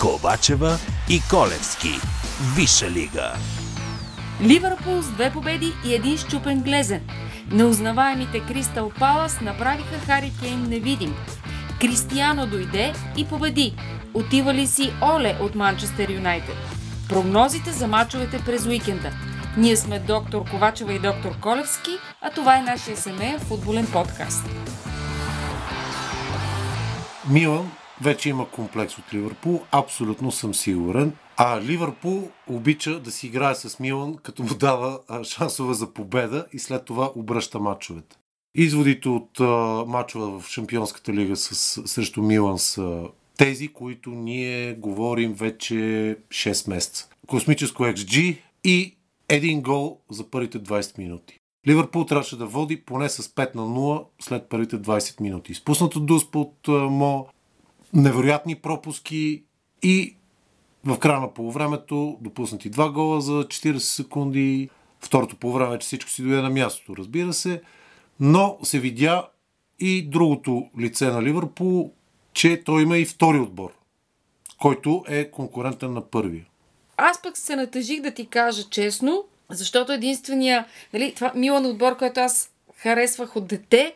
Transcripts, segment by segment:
Ковачева и Колевски. Виша лига. Ливърпул с две победи и един щупен глезен. Неузнаваемите Кристал Палас направиха Хари Кейн невидим. Кристияно дойде и победи. Отива ли си Оле от Манчестър Юнайтед? Прогнозите за мачовете през уикенда. Ние сме доктор Ковачева и доктор Колевски, а това е нашия семейен футболен подкаст. Милан вече има комплекс от Ливърпул, абсолютно съм сигурен. А Ливърпул обича да си играе с Милан, като му дава шансове за победа и след това обръща матчовете. Изводите от а, матчове в Шампионската лига с, срещу Милан са тези, които ние говорим вече 6 месеца. Космическо XG и един гол за първите 20 минути. Ливърпул трябваше да води поне с 5 на 0 след първите 20 минути. Изпуснато дуспа от Мо, невероятни пропуски и в края на полувремето допуснати два гола за 40 секунди. Второто полувреме, че всичко си дойде на мястото, разбира се. Но се видя и другото лице на Ливърпул, че той има и втори отбор, който е конкурентен на първия. Аз пък се натъжих да ти кажа честно, защото единствения, нали, това Милан отбор, който аз харесвах от дете,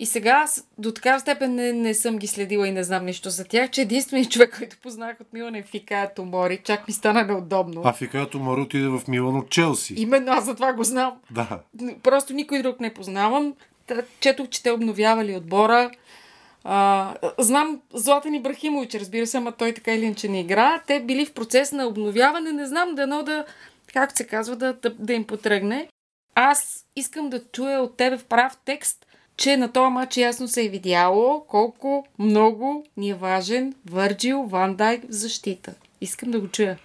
и сега до такава степен не, не съм ги следила и не знам нищо за тях, че единственият човек, който познах от Милан е Фикая Томори. Чак ми стана неудобно. А Фикая Томори отиде в Милан от Челси. Именно, аз за това го знам. Да. Просто никой друг не познавам. Четох, че те обновявали отбора. А, знам Златен Ибрахимович, разбира се, ама той така или иначе не игра. Те били в процес на обновяване. Не знам дано да, как се казва, да, да, да им потръгне. Аз искам да чуя от тебе в прав текст че на този матч ясно се е видяло колко много ни е важен Върджил Ван Дайк в защита. Искам да го чуя.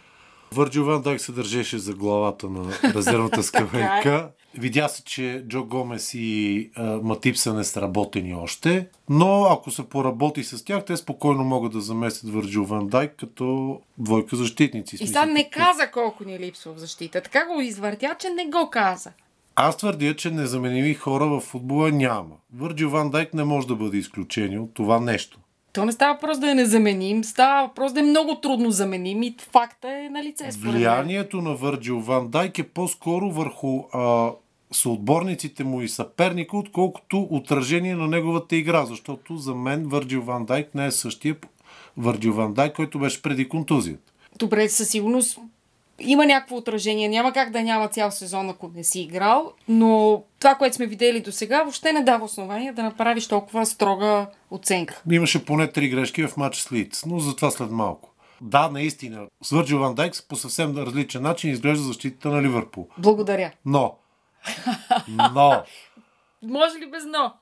Върджил Ван Дайк се държеше за главата на резервната скамейка. Видя се, че Джо Гомес и а, Матип са несработени още, но ако се поработи с тях, те спокойно могат да заместят Върджил Ван Дайк като двойка защитници. И сега не каза колко ни липсва в защита. Така го извъртя, че не го каза. Аз твърдя, че незаменими хора в футбола няма. Върджил Ван Дайк не може да бъде изключение от това нещо. То не става въпрос да е незаменим, става въпрос да е много трудно заменим и факта е на лице. Влиянието на Върджил Ван Дайк е по-скоро върху а, съотборниците му и съперника, отколкото отражение на неговата игра, защото за мен Върджил Ван Дайк не е същия Върджил Ван Дайк, който беше преди контузията. Добре, със сигурност има някакво отражение. Няма как да няма цял сезон, ако не си играл, но това, което сме видели до сега, въобще не дава основание да направиш толкова строга оценка. Имаше поне три грешки в матч с Лиц, но за това след малко. Да, наистина. с Върджил Ван Дайкс по съвсем различен начин изглежда защитата на Ливърпул. Благодаря. Но. Но. може ли без но?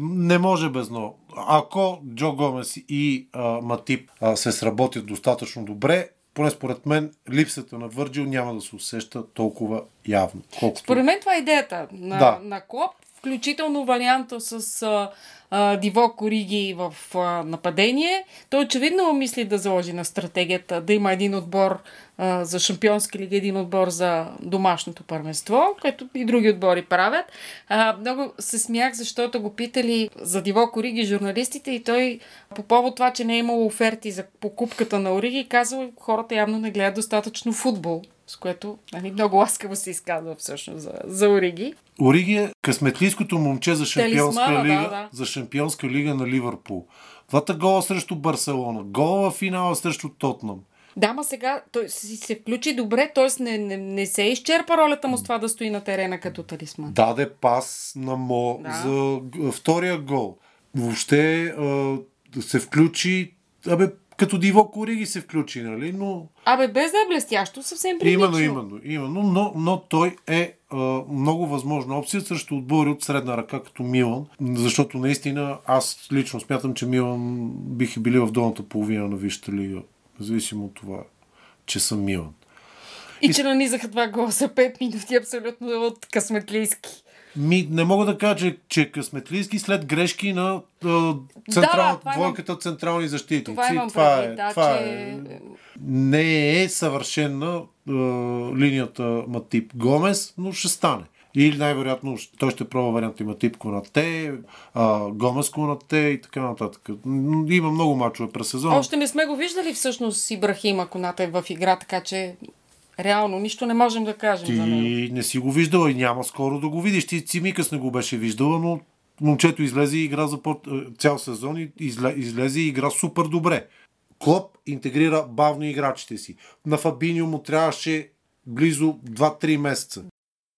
Не може без но. Ако Джо Гомес и а, Матип а, се сработят достатъчно добре, поне според мен, липсата на Върджил няма да се усеща толкова явно. Колкото... Според мен това е идеята на, да. на Клоп, включително варианта с а, а, Диво Кориги в а, нападение. Той очевидно мисли да заложи на стратегията да има един отбор а, за шампионски лига, един отбор за домашното първенство, което и други отбори правят. А, много се смях, защото го питали за Диво Кориги журналистите и той по повод това, че не е имало оферти за покупката на Ориги, казал, хората явно не гледат достатъчно футбол с което нали, много ласкаво се изказва всъщност за, за Ориги. Ориги е късметлийското момче за шампионска, Телисмана, лига, да, да. за шампионска лига на Ливърпул. Двата гола срещу Барселона, гола в финала срещу Тотнам. Да, ма сега той си се включи добре, т.е. Не, не, не се изчерпа ролята му с това да стои на терена като талисман. Даде пас на Мо да. за втория гол. Въобще се включи Абе, като Диво Кориги се включи, нали? Но... Абе, без да е блестящо, съвсем прилично. Именно, именно, именно но, но той е а, много възможна опция срещу отбори от средна ръка, като Милан, защото наистина аз лично смятам, че Милан биха били в долната половина на Висшата лига, независимо от това, че съм Милан. И, и че нанизаха два гола за 5 минути абсолютно от късметлийски. Ми, не мога да кажа, че, че късметлийски след грешки на а, централ, да, двойката имам... централни защитници. Това, имам това, е, да, това че... е, не е съвършена а, линията Матип Гомес, но ще стане. Или най-вероятно той ще пробва вариант има тип Конате, Гомес Конате и така нататък. Има много мачове през сезона. Още не сме го виждали всъщност Ибрахима Конате в игра, така че реално нищо не можем да кажем Ти за него. не си го виждала и няма скоро да го видиш. Ти Цимикас не го беше виждала, но момчето излезе и игра за по- цял сезон и изле, излезе и игра супер добре. Клоп интегрира бавно играчите си. На Фабиньо му трябваше близо 2-3 месеца.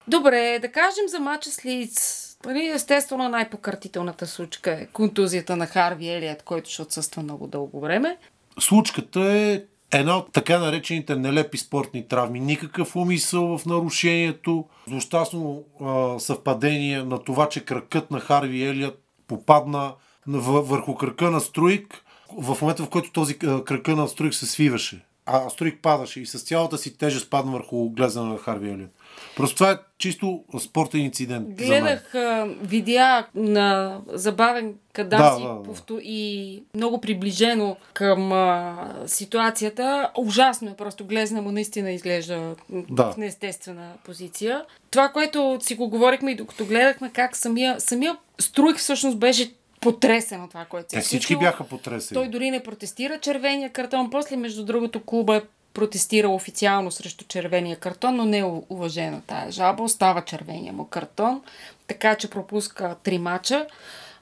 Добре, да кажем за мача с Лиц. Нали, естествено най-пократителната случка е контузията на Харви Елият, който ще отсъства много дълго време. Случката е една от така наречените нелепи спортни травми. Никакъв умисъл в нарушението. Злощастно а, съвпадение на това, че кръкът на Харви Елият попадна въ- върху кръка на Струик в момента, в който този кръка на Струик се свиваше. А Струик падаше и с цялата си тежест падна върху глеза на Харви Елият. Просто това е чисто спортен инцидент. Гледах а, видеа на забавен каданс Да, да, да. повто- и много приближено към а, ситуацията. Ужасно е, просто глезна му наистина изглежда Да. в неестествена позиция. Това, което си го говорихме и докато гледахме как самия, самия Струик всъщност беше потресен от това, което се Те всички бяха потресени. Той дори не протестира червения картон. После, между другото, клуба е протестирал официално срещу червения картон, но не е уважена тая жалба. Остава червения му картон, така че пропуска три мача.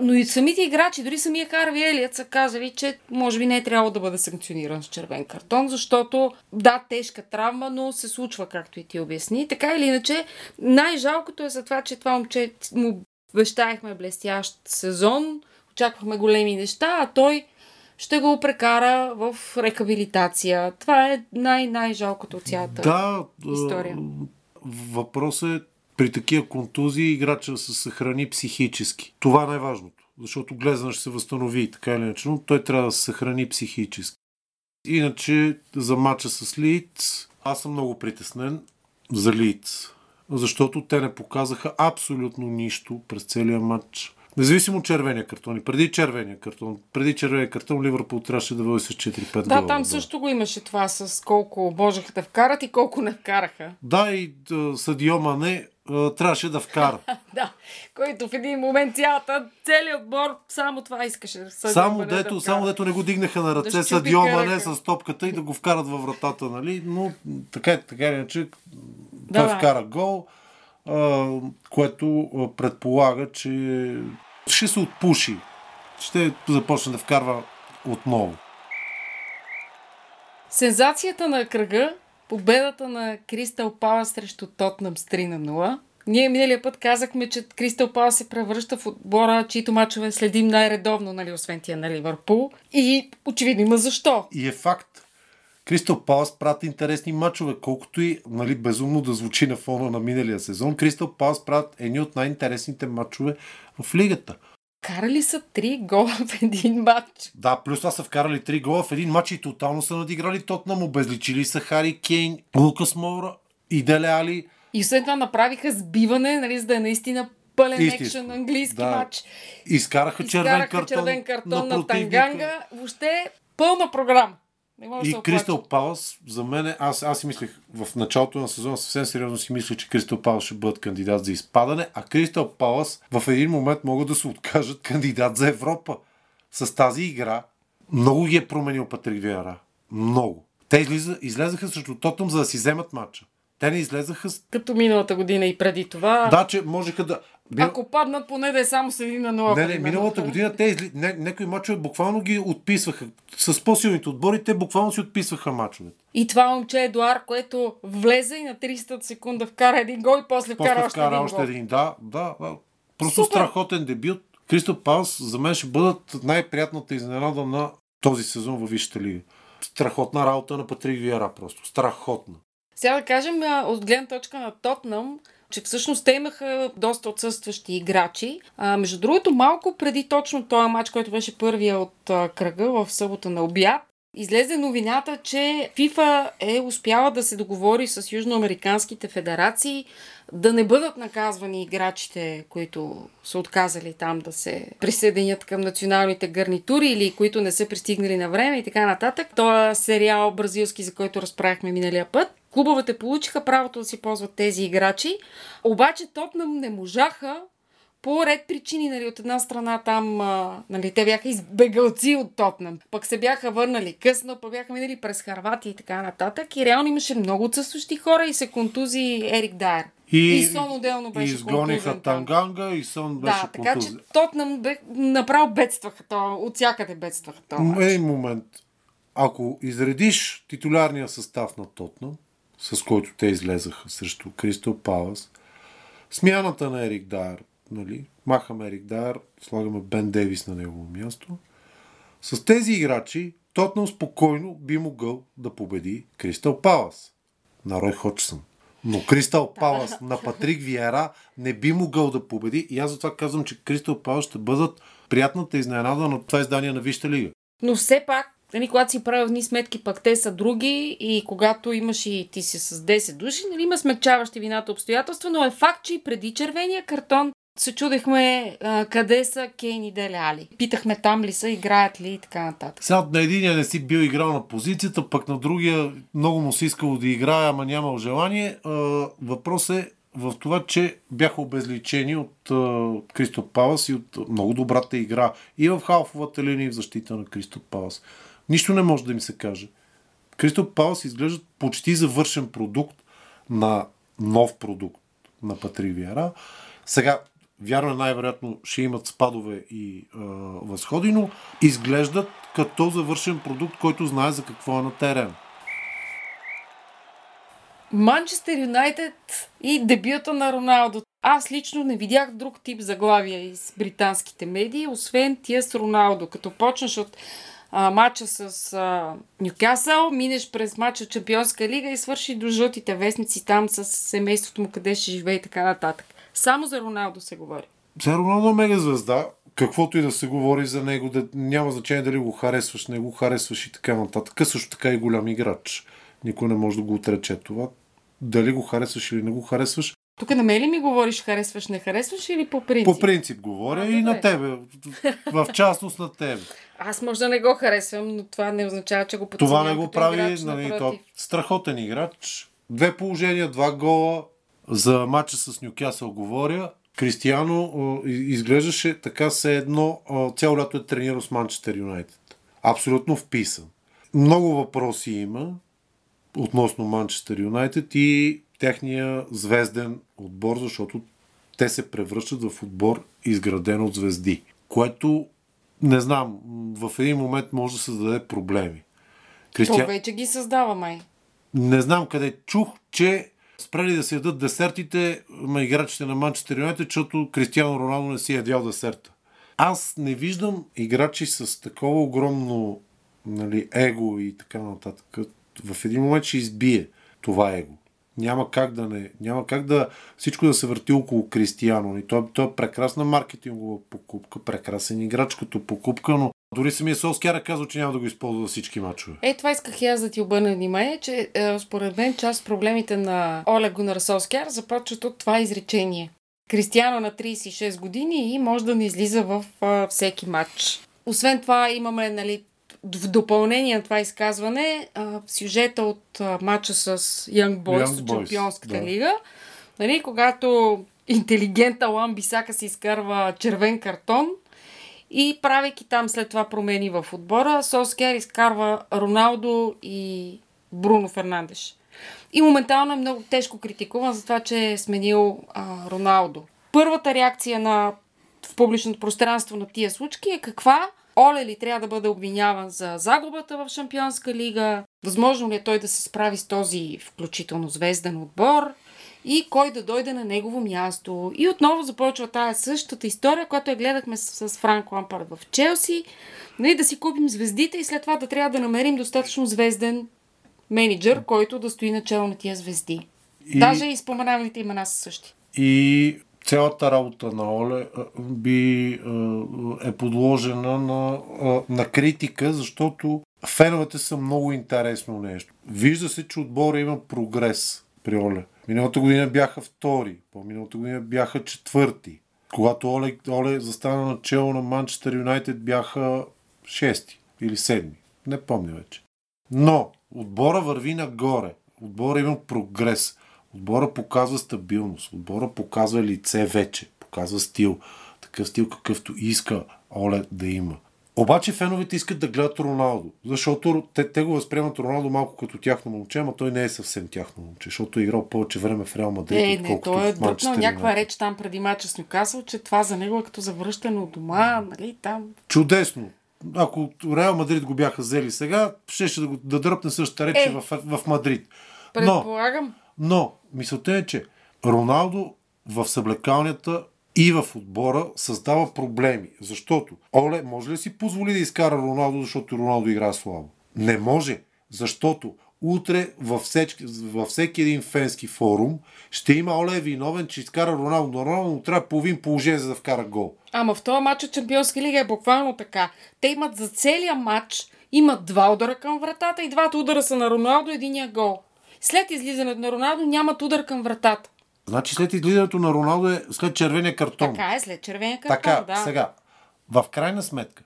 Но и самите играчи, дори самия Харви Елият са казали, че може би не е трябвало да бъде санкциониран с червен картон, защото да, тежка травма, но се случва, както и ти обясни. Така или иначе, най-жалкото е за това, че това момче му обещаехме блестящ сезон, очаквахме големи неща, а той ще го прекара в рехабилитация. Това е най-най-жалкото от цялата. Да, история. въпросът е при такива контузии играча се съхрани психически. Това е най-важното, защото глезна ще се възстанови така или иначе, но той трябва да се съхрани психически. Иначе за мача с Лиц, аз съм много притеснен за Лиц, защото те не показаха абсолютно нищо през целия матч. Независимо от червения картон и преди червения картон, преди червения картон Ливърпул трябваше да води с 4-5 Да, гола. там също го имаше това с колко можеха да вкарат и колко не вкараха. Да, и а, Садио Мане трябваше да вкара. Да, който в един момент цялата, целият отбор само това искаше. Съдя Само дето, да само дето не го дигнаха на ръце Да да Садио Мане с топката и да го вкарат във вратата, нали? Но така, е, така или иначе, Да, той да. вкара гол, а, което предполага, че ще се отпуши. Ще започне да вкарва отново. Сензацията на кръга, победата на Кристал Палас срещу Тотнам с 3 на 0. Ние миналия път казахме, че Кристал Палас се превръща в отбора, чието мачове следим най-редовно, нали, освен тия на Ливърпул. И очевидно има защо. И е факт. Кристал Палас прати интересни матчове, колкото и нали, безумно да звучи на фона на миналия сезон. Кристал Палас правят едни от най-интересните матчове в лигата. Карали са 3 гола в един матч. Да, плюс това са вкарали три гола в един матч и тотално са надиграли Тотнам, обезличили са Хари Кейн, Лукас Моура и Деле Али. И след това направиха сбиване, нали, за да е наистина пълен Истинско. екшен английски Да. матч. Изкараха червен Изкараха картон, червен картон на, противника. Танганга. Въобще пълна програма. Не може да И Кристал. Палас, за мен, аз, аз си мислех в началото на сезона, съвсем сериозно си мисля, че Кристал Палас ще бъдат кандидат за изпадане, а Кристал Палас в един момент могат да се откажат кандидат за Европа. С тази игра много ги е променил Патрик Виара. Много. Те излиза, излезаха срещу Тотъм, за да си вземат матча. Те не излезаха с... Като миналата година и преди това. Да, че можеха да... Ако паднат, поне да е само с един на 0. Не, не, миналата година те изли... не, някои мачове буквално ги отписваха. С по-силните отбори те буквално си отписваха мачовете. И това момче Едуар, което влезе и на 300 секунда вкара един гол и после вкара После още вкара един още един. Да, да, да. Просто Супер. страхотен дебют. Кристо Палс за мен ще бъдат най-приятната изненада на този сезон във Висшата лига. Страхотна работа на Патрик Виера просто. Страхотна. Сега да кажем от гледна точка на Тотнам, че всъщност те имаха доста отсъстващи играчи. А, между другото, малко преди точно този матч, който беше първия от а, кръга в събота на обяд, излезе новината, че FIFA е успяла да се договори с южноамериканските федерации да не бъдат наказвани играчите, които са отказали там да се присъединят към националните гарнитури или които не са пристигнали на време и така нататък. Това е сериал бразилски, за който разправихме миналия път. Клубовете получиха правото да си ползват тези играчи, обаче Тотнам не можаха по ред причини, нали, от една страна там, а, нали, те бяха избегалци от Тотнам, пък се бяха върнали късно, пък бяха минали през Харватия и така нататък и реално имаше много отсъстващи хора и се контузи Ерик Дайер. И, И Сон отделно беше и изгониха. Танганга и Сон беше Да, така че контузен. Тотнам бе, направо бедстваха то, от всякъде бедстваха то. Един момент. Ако изредиш титулярния състав на Тотнам, с който те излезаха срещу Кристал Палас, смяната на Ерик Дайер, нали? махаме Ерик Дайер, слагаме Бен Дейвис на негово място, с тези играчи Тотнам спокойно би могъл да победи Кристал Палас на Рой Ходжсън. Но Кристал Палас на Патрик Виера не би могъл да победи и аз затова казвам, че Кристал Палас ще бъдат приятната изненада на това издание на Висшата лига. Но все пак, нали, когато си правил едни сметки, пак те са други и когато имаш и ти си с 10 души, нали, има смягчаващи вината обстоятелства, но е факт, че и преди червения картон се чудехме а, къде са Кейн и Деле Али. Питахме там ли са, играят ли и така нататък. Сега на единия не си бил играл на позицията, пък на другия много му се искало да играе, ама нямал желание. А, въпрос е в това, че бяха обезличени от а, Кристо Палас и от много добрата игра и в халфовата линия и в защита на Кристо Палас. Нищо не може да ми се каже. Кристо Палас изглеждат почти завършен продукт на нов продукт на Патрик Виера. Сега, вярно е най-вероятно ще имат спадове и а, възходи, но изглеждат като завършен продукт, който знае за какво е на терен. Манчестър Юнайтед и дебюта на Роналдо. Аз лично не видях друг тип заглавия из британските медии, освен тия с Роналдо. Като почнеш от а, матча с а, Нюкасъл, минеш през матча Чемпионска лига и свърши до жълтите вестници там с семейството му, къде ще живее и така нататък. Само за Роналдо се говори. Сега Роналдо е мега звезда, каквото и да се говори за него, да, няма значение дали го харесваш, не го харесваш и така нататък. Също така и голям играч. Никой не може да го отрече това. Дали го харесваш или не го харесваш, Тук на мен ли ми говориш харесваш, не харесваш или по принцип? по принцип говоря А, и на тебе. В частност на тебе. Аз може да не го харесвам, но това не означава, че го Това подценявам не го прави играч, нали, то, страхотен играч. Две положения, два гола. За матча с Нюкасъл говоря. Кристияно а, изглеждаше така се едно цяло лято е тренирал с Манчестър Юнайтед. Абсолютно вписан. Много въпроси има относно Манчестър Юнайтед и техния звезден отбор, защото те се превръщат в отбор изграден от звезди. Което, не знам, в един момент може да създаде проблеми. То вече ги създава, май. Не знам къде чух, че спрели да се ядат десертите на играчите на Манчестър Юнайтед, защото Кристиано Роналдо не си е ядял десерта. Аз не виждам играчи с такова огромно нали, его и така нататък. В един момент ще избие това его. Няма как да не. Няма как да всичко да се върти около Кристияно. И той, той е прекрасна маркетингова покупка, прекрасен играч като покупка, но дори самия Солскияр е казал, че няма да го използва всички мачове. Е, това исках и аз да ти обърна внимание, че е, според мен част от проблемите на Олег Гунар Солскияр започват от това изречение. Кристиано на 36 години и може да не излиза в а, всеки матч. Освен това имаме, нали, в допълнение на това изказване, а, сюжета от а, матча с Young Boys Young от Чемпионската да. лига, нали, когато интелигента Лан Бисака си изкарва червен картон, и правейки там след това промени в отбора, Солскер изкарва Роналдо и Бруно Фернандеш. И моментално е много тежко критикуван за това, че е сменил а, Роналдо. Първата реакция на, в публичното пространство на тия случки е каква? Оле ли трябва да бъде обвиняван за загубата в Шампионска лига? Възможно ли е той да се справи с този включително звезден отбор? и кой да дойде на негово място. И отново започва тая същата история, която я гледахме с, с Франк Лампард в Челси. Нали, да си купим звездите и след това да трябва да намерим достатъчно звезден менеджер, който да стои начало на тия звезди. И- Даже и споменаваните имена са същи. И цялата работа на Оле би е подложена на, на критика, защото феновете са много интересно нещо. Вижда се, че отбора има прогрес при Оле. Миналата година бяха втори, по-миналата година бяха четвърти. Когато Оле, Оле застана начало на Манчестър Юнайтед бяха шести или седми. Не помня вече. Но отбора върви нагоре. отбора има прогрес. Отбора показва стабилност. Отбора показва лице вече. Показва стил. Такъв стил, какъвто иска Оле да има. Обаче феновете искат да гледат Роналдо, защото те, те го възприемат Роналдо малко като тяхно момче, ама той не е съвсем тяхно момче, защото е играл повече време в Реал Мадрид, е, не, той е дръпнал някаква реч там преди мача с Нюкасъл, че това за него е като завръщане от дома, нали, там. Чудесно. Ако Реал Мадрид го бяха взели сега, ще, ще да, го, да дръпне същата реч е, в, в Мадрид. Предполагам. Но, но мисълта е, че Роналдо в съблекалнята и в отбора създава проблеми. Защото Оле може ли си позволи да изкара Роналдо, защото Роналдо игра слабо? Не може, защото утре във всеки, във всеки един фенски форум ще има Оле виновен, че изкара Роналдо. Роналдо трябва половин положение, за да вкара гол. Ама в този матч от Чемпионска лига е буквално така. Те имат за целия матч имат два удара към вратата и двата удара са на Роналдо, единия гол. След излизането на Роналдо нямат удар към вратата. Значи след излизането на Роналдо е след червения картон. Така е, след червения картон, така, да. сега, в крайна сметка,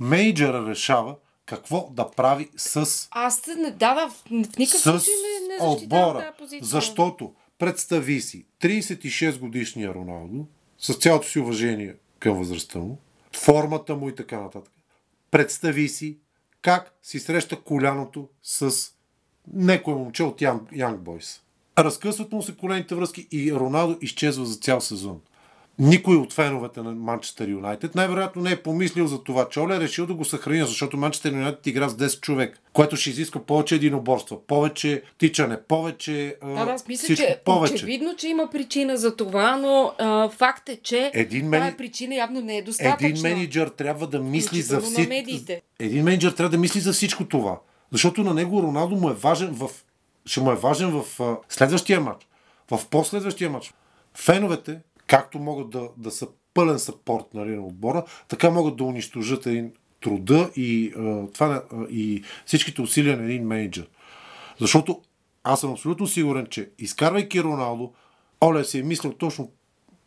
менеджера решава какво да прави с... Аз не дада в, в никакъв случай не, не отбора, тази позиция. Защото представи си 36 годишния Роналдо, с цялото си уважение към възрастта му, формата му и така нататък. Представи си как си среща коляното с некое момче от Young Boys. Разкъсват му се колените връзки и Роналдо изчезва за цял сезон. Никой от феновете на Манчестър Юнайтед най-вероятно не е помислил за това. Чоле е решил да го съхрани, защото Манчестър Юнайтед игра с 10 човек, което ще изисква повече единоборства, повече тичане, повече. Да, аз мисля, че повече. очевидно, че има причина за това, но а, факт е, че един мени... тази причина явно не е достатъчна. Един менеджер трябва да мисли за всичко. Един менеджер трябва да мисли за всичко това. Защото на него Роналдо му е важен в ще му е важен в а, следващия матч, в последващия матч. Феновете, както могат да, да са пълен съпорт нали, на отбора, така могат да унищожат един труда и, а, това, а, и всичките усилия на един менеджер. Защото аз съм абсолютно сигурен, че изкарвайки Роналдо, Оле си е мислил точно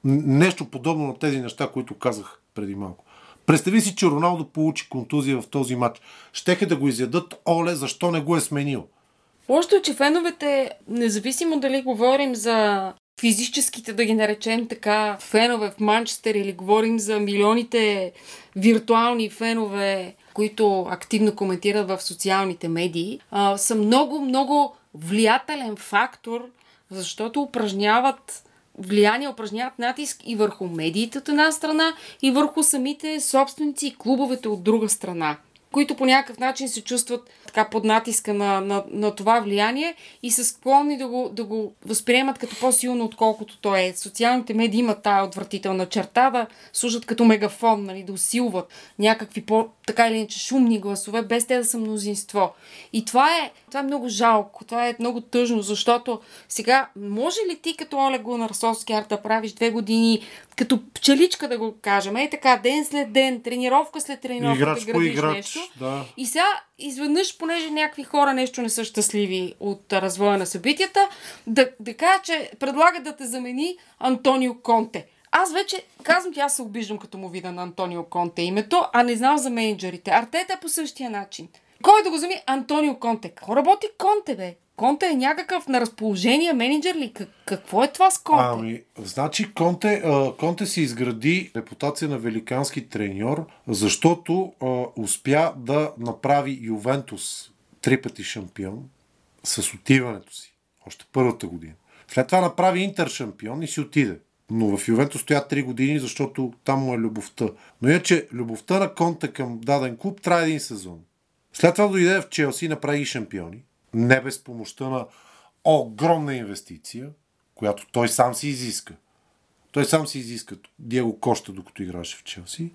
нещо подобно на тези неща, които казах преди малко. Представи си, че Роналдо получи контузия в този матч. Щеха да го изядат Оле, защо не го е сменил. Лошото е, че феновете, независимо дали говорим за физическите, да ги наречем така, фенове в Манчестър или говорим за милионите виртуални фенове, които активно коментират в социалните медии, а, са много, много влиятелен фактор, защото упражняват влияние, упражняват натиск и върху медиите от една страна, и върху самите собственици и клубовете от друга страна които по някакъв начин се чувстват така под натиска на, на, на това влияние и са склонни да го, да го възприемат като по-силно, отколкото то е. Социалните медии имат тая отвратителна черта да служат като мегафон, нали, да усилват някакви по, така или иначе шумни гласове, без те да са мнозинство. И това е, това е много жалко, това е много тъжно, защото сега може ли ти като Олег Гунар Соскияр да правиш две години като пчеличка да го кажем, е така, ден след ден, тренировка след тренировка, играч да градиш играч, нещо. Да. И сега изведнъж, понеже някакви хора нещо не са щастливи от развоя на събитията, да, да кажа, че предлага да те замени Антонио Конте. Аз вече казвам, че аз се обиждам като му видя на Антонио Конте името, а не знам за менеджерите. Артета е по същия начин. Кой да го замени? Антонио Конте. Какво работи Конте, бе? Конте е някакъв на разположение менеджер ли? Как, какво е това с Конте? Ами, значи Конте, а, Конте си изгради репутация на великански треньор, защото а, успя да направи Ювентус три пъти шампион с отиването си. Още първата година. След това направи Интер шампион и си отиде. Но в Ювентус стоя 3 години, защото там му е любовта. Но иначе любовта на Конте към даден клуб трябва един сезон. След това дойде в Челси и направи шампиони не без помощта на огромна инвестиция, която той сам си изиска. Той сам си изиска Диего Коща, докато играше в Челси.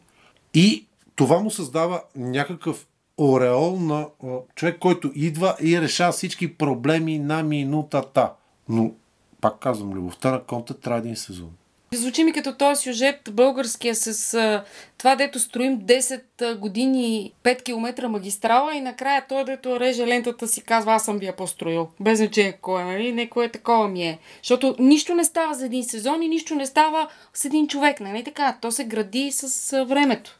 И това му създава някакъв ореол на човек, който идва и решава всички проблеми на минутата. Но, пак казвам, любовта на Конта трябва един сезон. Звучи ми като този сюжет българския с а, това, дето строим 10 години 5 км магистрала и накрая той, дето реже лентата си, казва, аз съм ви я построил. Без значение кой е, нали? Не кое такова ми е. Защото нищо не става за един сезон и нищо не става с един човек, нали така? То се гради с а, времето.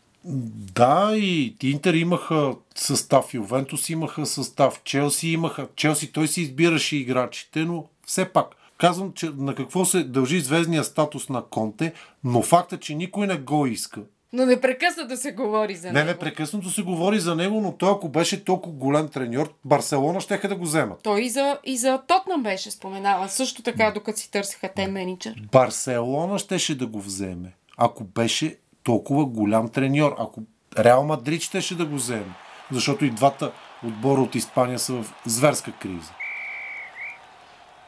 Да, и Интер имаха състав, Ювентус имаха състав, Челси имаха. Челси той си избираше играчите, но все пак казвам, че на какво се дължи звездния статус на Конте, но факта, че никой не го иска. Но непрекъснато се говори за него. Не, непрекъснато се говори за него, но той ако беше толкова голям треньор, Барселона ще да го вземат. Той и за, и за Тотнам беше споменава. Също така, докато си търсиха те менеджер. Барселона щеше да го вземе, ако беше толкова голям треньор. Ако Реал Мадрид щеше да го вземе. Защото и двата отбора от Испания са в зверска криза.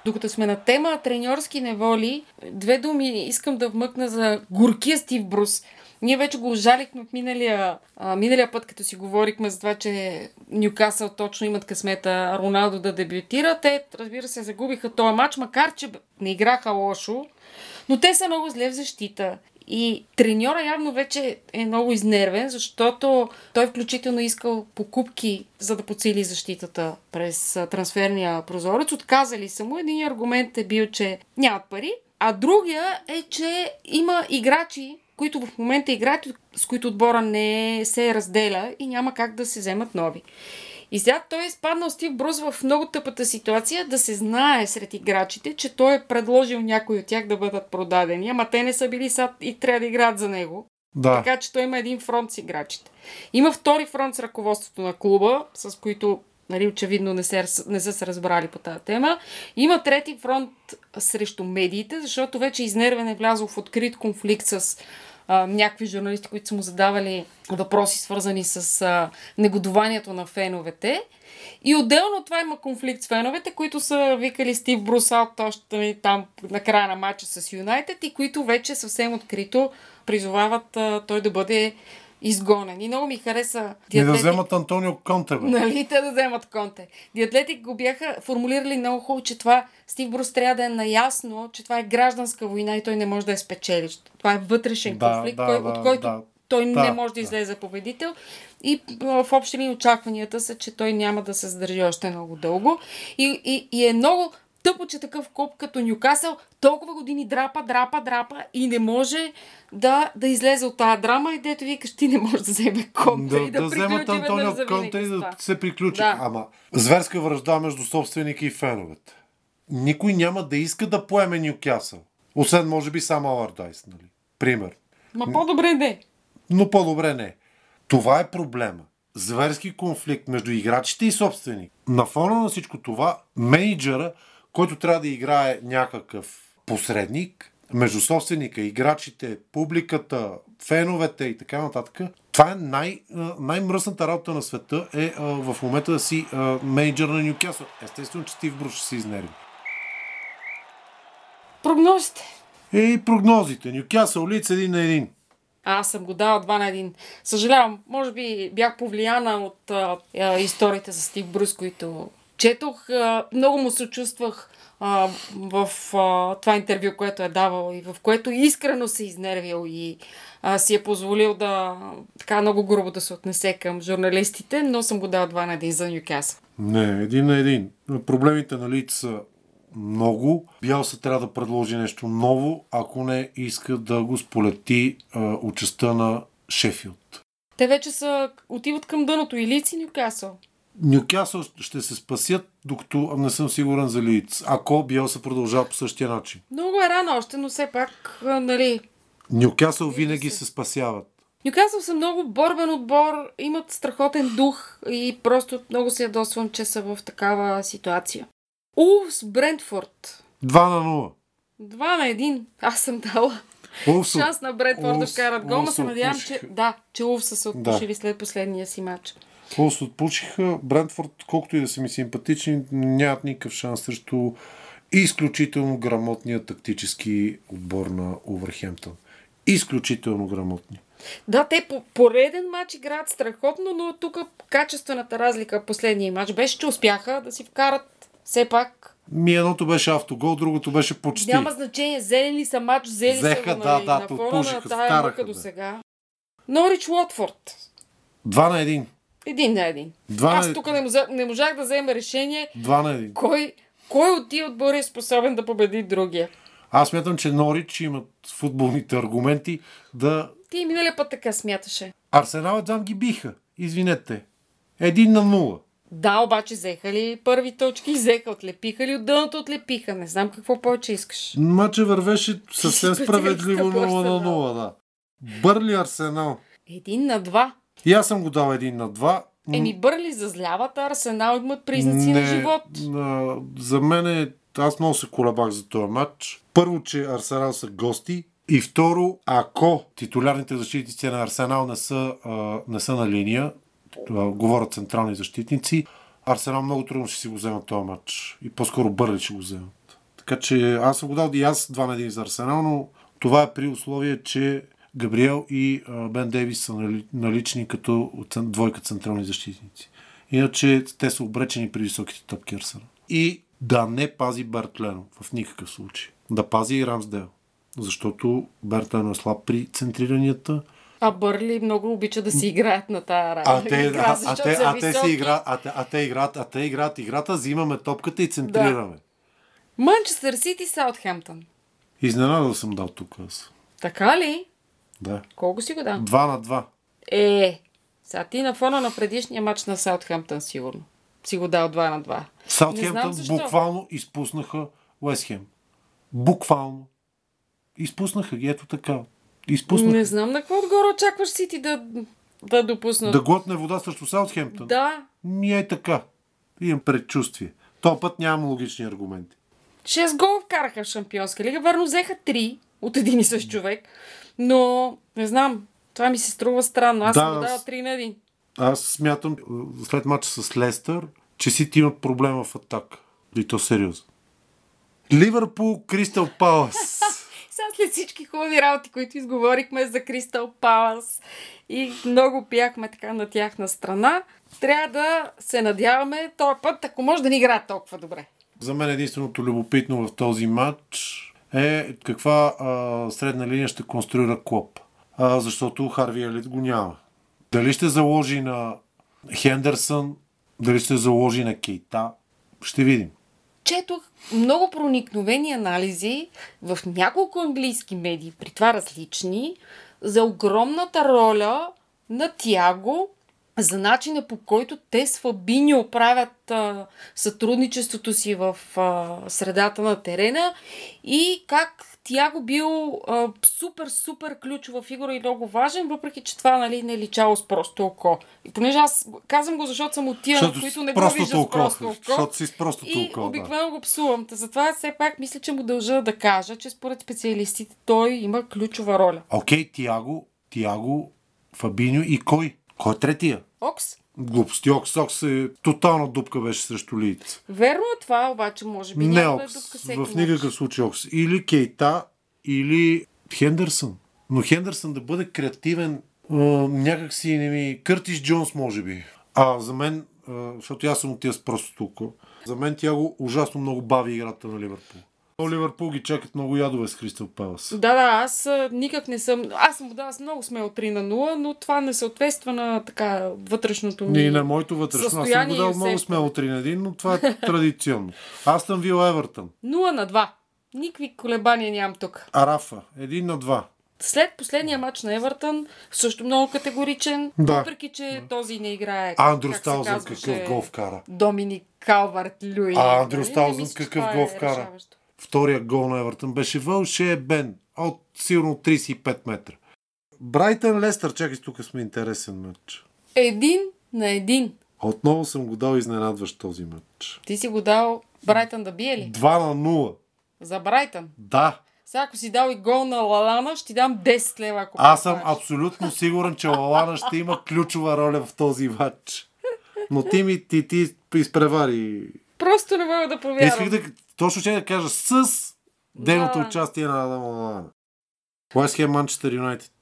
Докато сме на тема треньорски неволи, две думи искам да вмъкна за горкия Стив Брус. Ние вече го ожалихме в миналия, миналия път, като си говорихме за това, че Нюкасъл точно имат късмета Роналдо да дебютира. Те, разбира се, загубиха този матч, макар че не играха лошо, но те са много зле в защита. И треньора явно вече е много изнервен, защото той включително искал покупки, за да подсили защитата през трансферния прозорец. Отказали са му. Един аргумент е бил, че нямат пари, а другия е, че има играчи, които в момента играят, с които отбора не се разделя и няма как да се вземат нови. И сега той е изпаднал Стив Брус в много тъпата ситуация да се знае сред играчите, че той е предложил някой от тях да бъдат продадени, ама те не са били сад и трябва да играят за него. Да. Така че той има един фронт с играчите. Има втори фронт с ръководството на клуба, с които нали, очевидно не, се, не са се разбрали по тази тема. Има трети фронт срещу медиите, защото вече изнервен е влязъл в открит конфликт с някакви журналисти, които са му задавали въпроси, свързани с а, негодованието на феновете. И отделно от това има конфликт с феновете, които са викали Стив Брусал още нали, там на края на матча с Юнайтед и които вече съвсем открито призовават а, той да бъде изгонен. И много ми хареса. И да вземат Антонио Конте. Бе. Нали, те да вземат Конте. Диатлетик го бяха формулирали много хубаво, че това Стив Брус трябва да е наясно, че това е гражданска война и той не може да е спечели. Това е вътрешен да, конфликт, да, кой, да, от който да, той да, не може да излезе да. победител. И в общи очакванията са, че той няма да се задържи още много дълго. И, и, и е много тъпо, че такъв клуб като Нюкасъл толкова години драпа, драпа, драпа и не може да, да излезе от тази драма и дето викаш, ти не можеш да вземе конта да, и да, да вземат Антонио Конта и да се приключи. Да. Ама зверска връжда между собственика и феновете. Никой няма да иска да поеме Нюкасъл. Освен, може би, само Алардайс, нали? Пример. Ма по-добре не. Но по-добре не. Това е проблема. Зверски конфликт между играчите и собственик. На фона на всичко това, менеджера който трябва да играе някакъв посредник между собственика, играчите, публиката, феновете и така нататък. Това е най- най-мръсната работа на света е а, в момента да си а, менеджер на Нюкасъл. Естествено, че Стив Бруш ще се изнерви. Прогнозите. Е, и прогнозите. Нюкасъл лиц един на един. Аз съм го дала два на един. Съжалявам, може би бях повлияна от а, а, историите за Стив Брус, които четох, а, много му се чувствах а, в а, това интервю, което е давал и в което искрено се изнервил и а, си е позволил да така много грубо да се отнесе към журналистите, но съм го дал два на един за Нюкасъл. Не, един на един. Проблемите на лица са много. Бялса трябва да предложи нещо ново, ако не иска да го сполети а, участта на Шефилд. Те вече са, отиват към дъното и Лици Нюкасъл. Нюкасъл ще се спасят, докато не съм сигурен за Лиц. Ако се продължава по същия начин. Много е рано още, но все пак, нали... Нюкасъл винаги се. се спасяват. Нюкасъл са много борбен отбор, имат страхотен дух и просто много се ядосвам, че са в такава ситуация. Улфс Брентфорд. 2 на 0. 2 на 1. Аз съм дала. Улфс, Шанс на Брентфорд да вкарат гол, но се надявам, че, да, че Улфс са се отпушили да. след последния си матч. Холс отпучиха. Брентфорд, колкото и да са ми симпатични, нямат никакъв шанс срещу изключително грамотния тактически отбор на Увърхемптън. Изключително грамотни. Да, те по пореден матч играят страхотно, но тук качествената разлика последния матч беше, че успяха да си вкарат все пак ми едното беше автогол, другото беше почти. Няма значение, взели ли са матч, взели Взеха, са го, да, да, на фона на тая мъка до сега. Норич Уотфорд. Два на един. Един на един. Два Аз тук не, можах, не можах да взема решение. Два на един. Кой, кой от тия отбори е способен да победи другия? Аз смятам, че Норич имат футболните аргументи да... Ти миналия път така смяташе. Арсенал едва ги биха. Извинете. Един на нула. Да, обаче взеха ли първи точки, взеха, отлепиха ли от дъното, отлепиха. Не знам какво повече искаш. Мача вървеше съвсем справедливо по 0 на Арсенал. 0, да. Бърли Арсенал. Един на два. И аз съм го дал един на два. Еми бърли за злявата, Арсенал имат признаци на живот. а, за мен е, аз много се колебах за този матч. Първо, че Арсенал са гости. И второ, ако титулярните защитници на Арсенал не са, а, не са на линия, а, говорят централни защитници, Арсенал много трудно ще си го вземат този матч. И по-скоро Бърли ще го вземат. Така че аз съм го дал и аз 2 на 1 за Арсенал, но това е при условие, че Габриел и а, Бен Дейвис са нали- налични като двойка централни защитници. Иначе те са обречени при високите топки Арсенал. И да не пази Берт Лено в никакъв случай. Да пази и Рамсдел. Защото Берт Лено е слаб при центриранията. А Бърли много обича да си играят на тая А работа. те, Игра, а, а, те, а, те си игра, а, те, а те играят, а те играят играта, взимаме топката и центрираме. Манчестър Сити, Саутхемптън. Изненадал съм дал тук аз. Така ли? Да. Колко си го дам? Два на два. Е, сега ти на фона на предишния матч на Саутхемптън сигурно. Си го дал 2 на 2. Не Саутхемптън буквално изпуснаха Уестхем. Буквално. Изпуснаха ги, ето така. Изпуснаха. Не знам на какво отгоре очакваш Сити да, да допуснат. Да глотне вода срещу Саутхемптън. да. Ми е така. Имам предчувствие. То път нямам логични аргументи. 6 гола вкараха в Шампионска лига. Верно взеха 3 от един и същ човек. Но, не знам, това ми се струва странно. Аз Да, съм дала аз- 3 на 1. Аз смятам е, след мача с Лестър, че Сити имат проблема в атака. И то сериозно. Ливърпул, Кристал Палас. Сега след всички хубави работи, които изговорихме за Кристал Палас и много пяхме така на тяхна страна, трябва да се надяваме този път, ако може да ни играят толкова добре. За мен единственото любопитно в този матч е каква а, средна линия ще конструира Клоп. А, защото Харви Елит го няма. Дали ще заложи на Хендерсън, дали ще заложи на Кейта, ще видим. Четох много проникновени анализи в няколко английски медии, при това различни, за огромната роля на Тяго, за начина по който те с Фабиньо правят а, сътрудничеството си в а, средата на терена и как Тяго бил а, супер, супер ключова фигура и много важен, въпреки че това нали, не е личало с просто око. И понеже аз казвам го, защото съм от тия, Защото които не го виждат с просто око. защото си с простото И око, да. обикновено го псувам. Затова все пак мисля, че му дължа да кажа, че според специалистите той има ключова роля. Окей, Тиаго, Тиаго, Фабиньо и кой? Кой е третия? Окс? Глупости. Окс, Окс е тотална дупка беше срещу Лиц. Верно е това, обаче може би Не е Окс. дупка всеки В никакъв случай Окс. Или Кейта, или Хендерсън. Но Хендерсън да бъде креативен, а, някак си не ми... Къртис Джонс, може би. А за мен, защото аз съм от тия с простото око, за мен тя го ужасно много бави играта на Ливърпул. Но Ливърпул ги чакат много ядове с Кристал Палас. Да, да, аз никак не съм... Аз съм дала с много смело 3 на 0, но това не съответства на така вътрешното ми... Не, на моето вътрешно. Аз съм го дал много смело 3 на 1, но това е традиционно. Аз съм Вил Евертън. 0 на 2. Никакви колебания нямам тук. Арафа. 1 на 2. След последния матч на Евертън, също много категоричен, Да. въпреки че този не играе. Андрю казваше, какъв гол вкара. Доминик Калвард Люи. А, Андрю Нали? Че какъв гол е вкара. решаващо. Втория гол на Евертън беше Вълше Бен от сигурно 35 метра. Брайтън Лестър, чакай, тук сме интересен матч. Един на един. Отново съм го дал изненадващ този матч. Ти си го дал Брайтън да бие ли? 2 на 0. За Брайтън. Да, Сега ако си дал и гол на Лалана, ще ти дам 10 лева, ако аз съм попадеш. абсолютно сигурен, че Лалана ще има ключова роля в този матч. Но ти ми ти, ти изпревари. Просто не мога да повярвам. Исках да, точно ще да кажа с дейното Да. участие на Адам Лалана. Уест Хем Манчестър Юнайтед.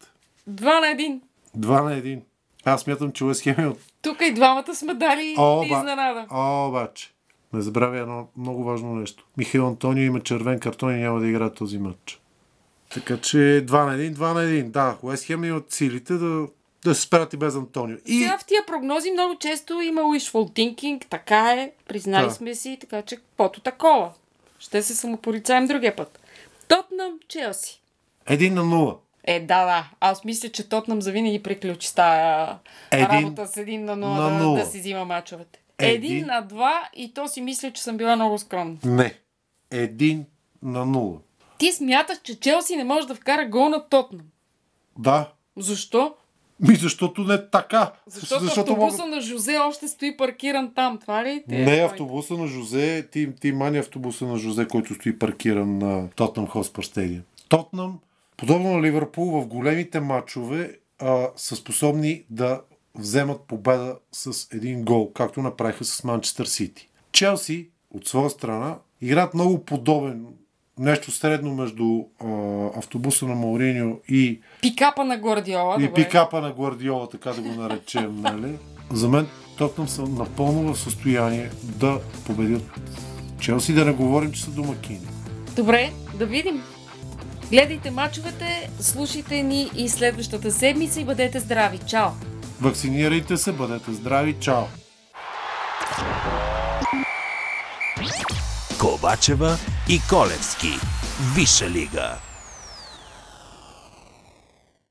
2 на един. 2 на 1. Аз смятам, че Уест Хем е от Тук и двамата сме дали О, ба- изненада. Обаче. Не забравя едно много важно нещо. Михаил Антонио има червен картон и няма да играе този матч. Така че 2 на 1, 2 на 1. Да, Уест Хем имат силите да, да се справят и без Антонио. И Сега в тия прогнози много често има wishful thinking, така е, признали Да. сме си, така че каквото такова. Ще се самопорицаем другия път. Тотнам, Челси. 1 на 0. Е, да, да. Аз мисля, че Тотнам завинаги приключи с тая един работа с един на 0, на 0. Да, да си взима мачовете. Един, един на два и то си мисля, че съм била много скромна. Не. Един на нула. Ти смяташ, че Челси не може да вкара гол на Тотнам? Да. Защо? Ми защото не така. Защото, защото автобуса мога... на Жозе още стои паркиран там, това ли? Ти не, е автобуса на Жозе, ти, ти мани автобуса на Жозе, който стои паркиран на Тотнам Хоспър Стадиум. Тотнам, подобно на Ливърпул, в големите матчове а, са способни да вземат победа с един гол, както направиха с Манчестър Сити. Челси, от своя страна, играят много подобен нещо средно между а, автобуса на Мауриньо и... Пикапа на Гвардиола. И добре. пикапа на Гвардиола, така да го наречем, нали? За мен Тотнам са напълно в състояние да победят Челси, да не говорим, че са домакини. Добре, да видим. Гледайте мачовете, слушайте ни и следващата седмица и бъдете здрави. Чао! Вакцинирайте се, бъдете здрави. Чао! Ковачева и Колевски. Виша лига.